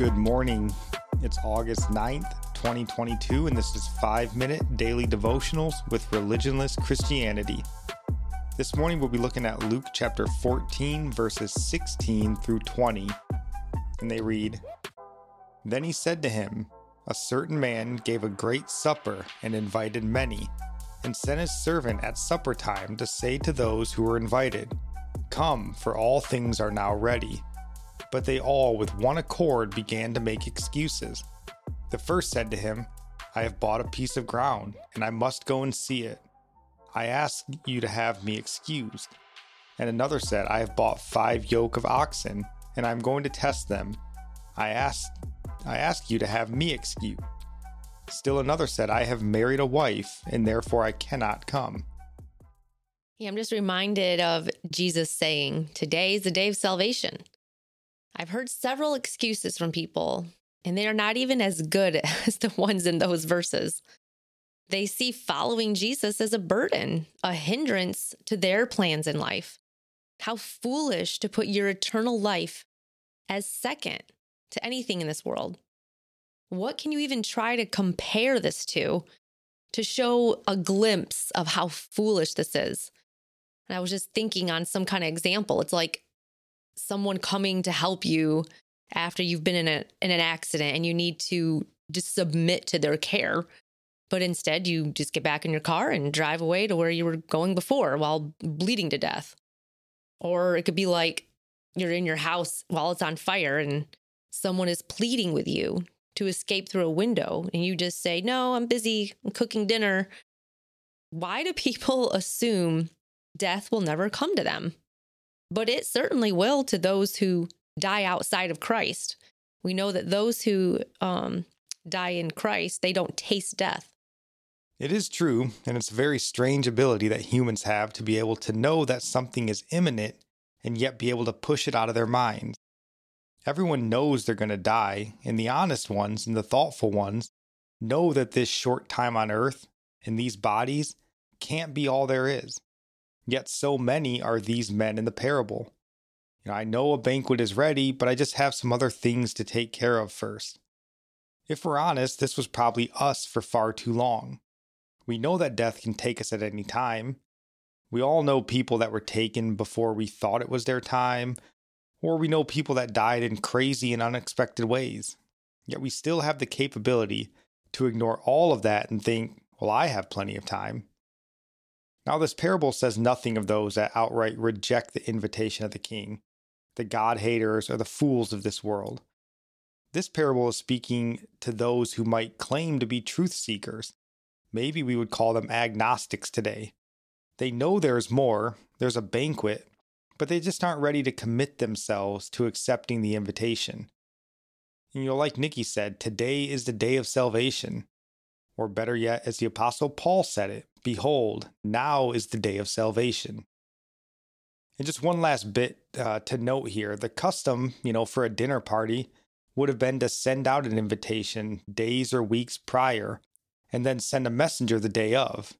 Good morning. It's August 9th, 2022, and this is 5 Minute Daily Devotionals with Religionless Christianity. This morning we'll be looking at Luke chapter 14, verses 16 through 20. And they read Then he said to him, A certain man gave a great supper and invited many, and sent his servant at supper time to say to those who were invited, Come, for all things are now ready. But they all, with one accord, began to make excuses. The first said to him, I have bought a piece of ground, and I must go and see it. I ask you to have me excused. And another said, I have bought five yoke of oxen, and I am going to test them. I ask, I ask you to have me excused. Still another said, I have married a wife, and therefore I cannot come. Yeah, I'm just reminded of Jesus saying, Today is the day of salvation. I've heard several excuses from people, and they are not even as good as the ones in those verses. They see following Jesus as a burden, a hindrance to their plans in life. How foolish to put your eternal life as second to anything in this world. What can you even try to compare this to to show a glimpse of how foolish this is? And I was just thinking on some kind of example. It's like someone coming to help you after you've been in a in an accident and you need to just submit to their care. But instead you just get back in your car and drive away to where you were going before while bleeding to death. Or it could be like you're in your house while it's on fire and someone is pleading with you to escape through a window and you just say no i'm busy I'm cooking dinner. Why do people assume death will never come to them but it certainly will to those who die outside of Christ. We know that those who um, die in Christ, they don't taste death. It is true, and it's a very strange ability that humans have to be able to know that something is imminent and yet be able to push it out of their minds. Everyone knows they're going to die, and the honest ones and the thoughtful ones know that this short time on earth and these bodies can't be all there is. Yet so many are these men in the parable. You know, I know a banquet is ready, but I just have some other things to take care of first. If we're honest, this was probably us for far too long. We know that death can take us at any time. We all know people that were taken before we thought it was their time, or we know people that died in crazy and unexpected ways. Yet we still have the capability to ignore all of that and think, well, I have plenty of time. Now, this parable says nothing of those that outright reject the invitation of the king, the God haters, or the fools of this world. This parable is speaking to those who might claim to be truth seekers. Maybe we would call them agnostics today. They know there's more, there's a banquet, but they just aren't ready to commit themselves to accepting the invitation. And you know, like Nikki said, today is the day of salvation. Or better yet, as the Apostle Paul said it, Behold, now is the day of salvation. And just one last bit uh, to note here the custom, you know, for a dinner party would have been to send out an invitation days or weeks prior and then send a messenger the day of.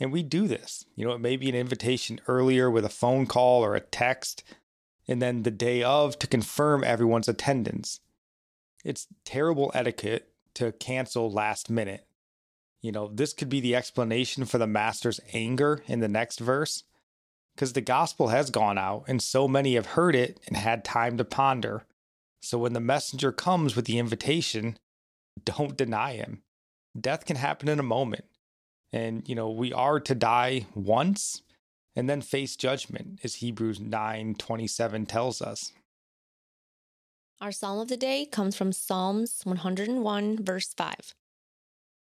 And we do this. You know, it may be an invitation earlier with a phone call or a text, and then the day of to confirm everyone's attendance. It's terrible etiquette to cancel last minute. You know, this could be the explanation for the master's anger in the next verse, because the gospel has gone out and so many have heard it and had time to ponder. So when the messenger comes with the invitation, don't deny him. Death can happen in a moment. And, you know, we are to die once and then face judgment, as Hebrews 9 27 tells us. Our psalm of the day comes from Psalms 101, verse 5.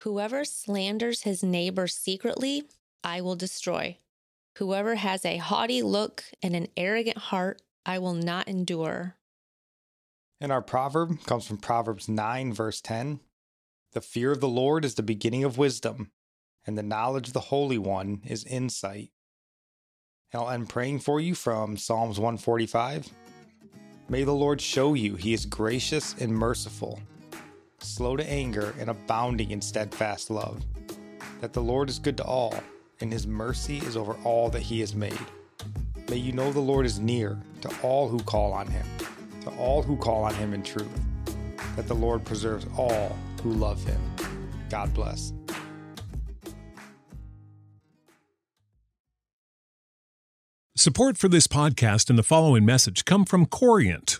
Whoever slanders his neighbor secretly, I will destroy. Whoever has a haughty look and an arrogant heart, I will not endure. And our proverb comes from Proverbs 9, verse 10. The fear of the Lord is the beginning of wisdom, and the knowledge of the Holy One is insight. And I'll end praying for you from Psalms 145. May the Lord show you he is gracious and merciful, slow to anger and abounding in steadfast love, that the Lord is good to all, and his mercy is over all that he has made. May you know the Lord is near to all who call on him, to all who call on him in truth, that the Lord preserves all who love him. God bless. Support for this podcast and the following message come from Corient.